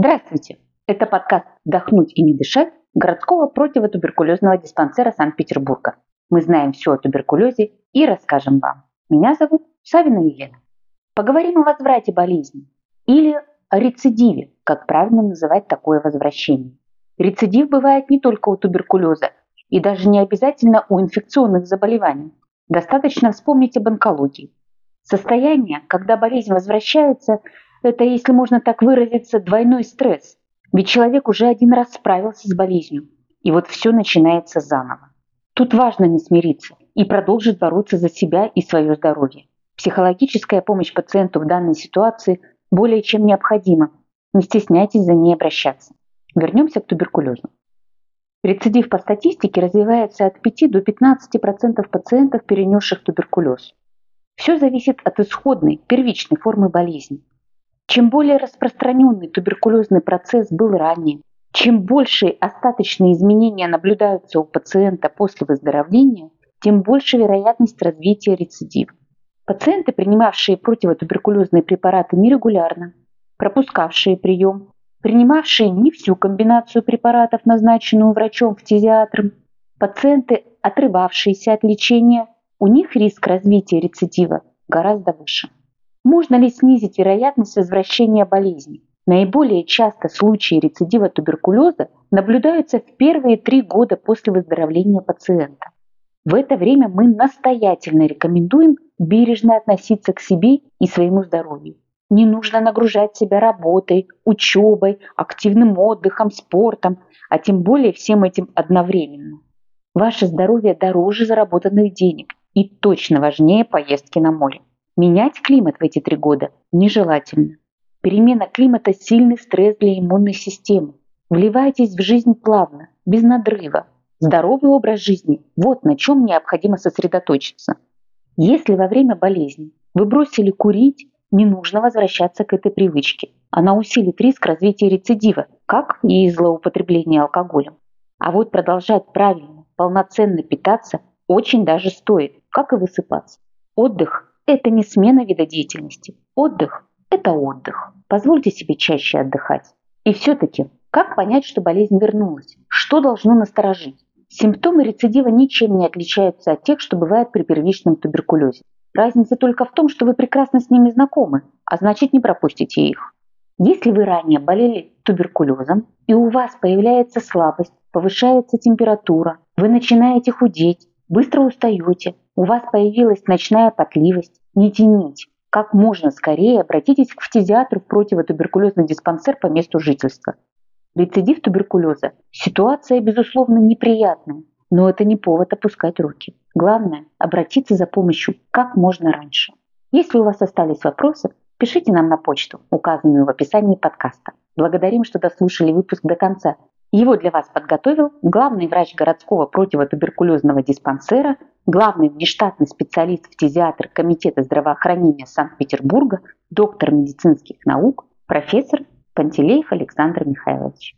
Здравствуйте! Это подкаст «Вдохнуть и не дышать» городского противотуберкулезного диспансера Санкт-Петербурга. Мы знаем все о туберкулезе и расскажем вам. Меня зовут Савина Елена. Поговорим о возврате болезни или о рецидиве, как правильно называть такое возвращение. Рецидив бывает не только у туберкулеза и даже не обязательно у инфекционных заболеваний. Достаточно вспомнить об онкологии. Состояние, когда болезнь возвращается, это, если можно так выразиться, двойной стресс. Ведь человек уже один раз справился с болезнью, и вот все начинается заново. Тут важно не смириться и продолжить бороться за себя и свое здоровье. Психологическая помощь пациенту в данной ситуации более чем необходима. Не стесняйтесь за ней обращаться. Вернемся к туберкулезу. Рецидив по статистике развивается от 5 до 15% пациентов, перенесших туберкулез. Все зависит от исходной, первичной формы болезни. Чем более распространенный туберкулезный процесс был ранее, чем большие остаточные изменения наблюдаются у пациента после выздоровления, тем больше вероятность развития рецидива. Пациенты, принимавшие противотуберкулезные препараты нерегулярно, пропускавшие прием, принимавшие не всю комбинацию препаратов, назначенную врачом-фтизиатром, пациенты, отрывавшиеся от лечения, у них риск развития рецидива гораздо выше. Можно ли снизить вероятность возвращения болезни? Наиболее часто случаи рецидива туберкулеза наблюдаются в первые три года после выздоровления пациента. В это время мы настоятельно рекомендуем бережно относиться к себе и своему здоровью. Не нужно нагружать себя работой, учебой, активным отдыхом, спортом, а тем более всем этим одновременно. Ваше здоровье дороже заработанных денег и точно важнее поездки на море. Менять климат в эти три года нежелательно. Перемена климата – сильный стресс для иммунной системы. Вливайтесь в жизнь плавно, без надрыва. Здоровый образ жизни – вот на чем необходимо сосредоточиться. Если во время болезни вы бросили курить, не нужно возвращаться к этой привычке. Она усилит риск развития рецидива, как и злоупотребления алкоголем. А вот продолжать правильно, полноценно питаться очень даже стоит, как и высыпаться. Отдых это не смена вида деятельности. Отдых – это отдых. Позвольте себе чаще отдыхать. И все-таки, как понять, что болезнь вернулась? Что должно насторожить? Симптомы рецидива ничем не отличаются от тех, что бывает при первичном туберкулезе. Разница только в том, что вы прекрасно с ними знакомы, а значит не пропустите их. Если вы ранее болели туберкулезом и у вас появляется слабость, повышается температура, вы начинаете худеть, быстро устаете, у вас появилась ночная потливость, не тяните. Как можно скорее обратитесь к фтизиатру в противотуберкулезный диспансер по месту жительства. Рецидив туберкулеза – ситуация, безусловно, неприятная, но это не повод опускать руки. Главное – обратиться за помощью как можно раньше. Если у вас остались вопросы, пишите нам на почту, указанную в описании подкаста. Благодарим, что дослушали выпуск до конца. Его для вас подготовил главный врач городского противотуберкулезного диспансера, главный внештатный специалист-фтизиатр Комитета здравоохранения Санкт-Петербурга, доктор медицинских наук, профессор Пантелеев Александр Михайлович.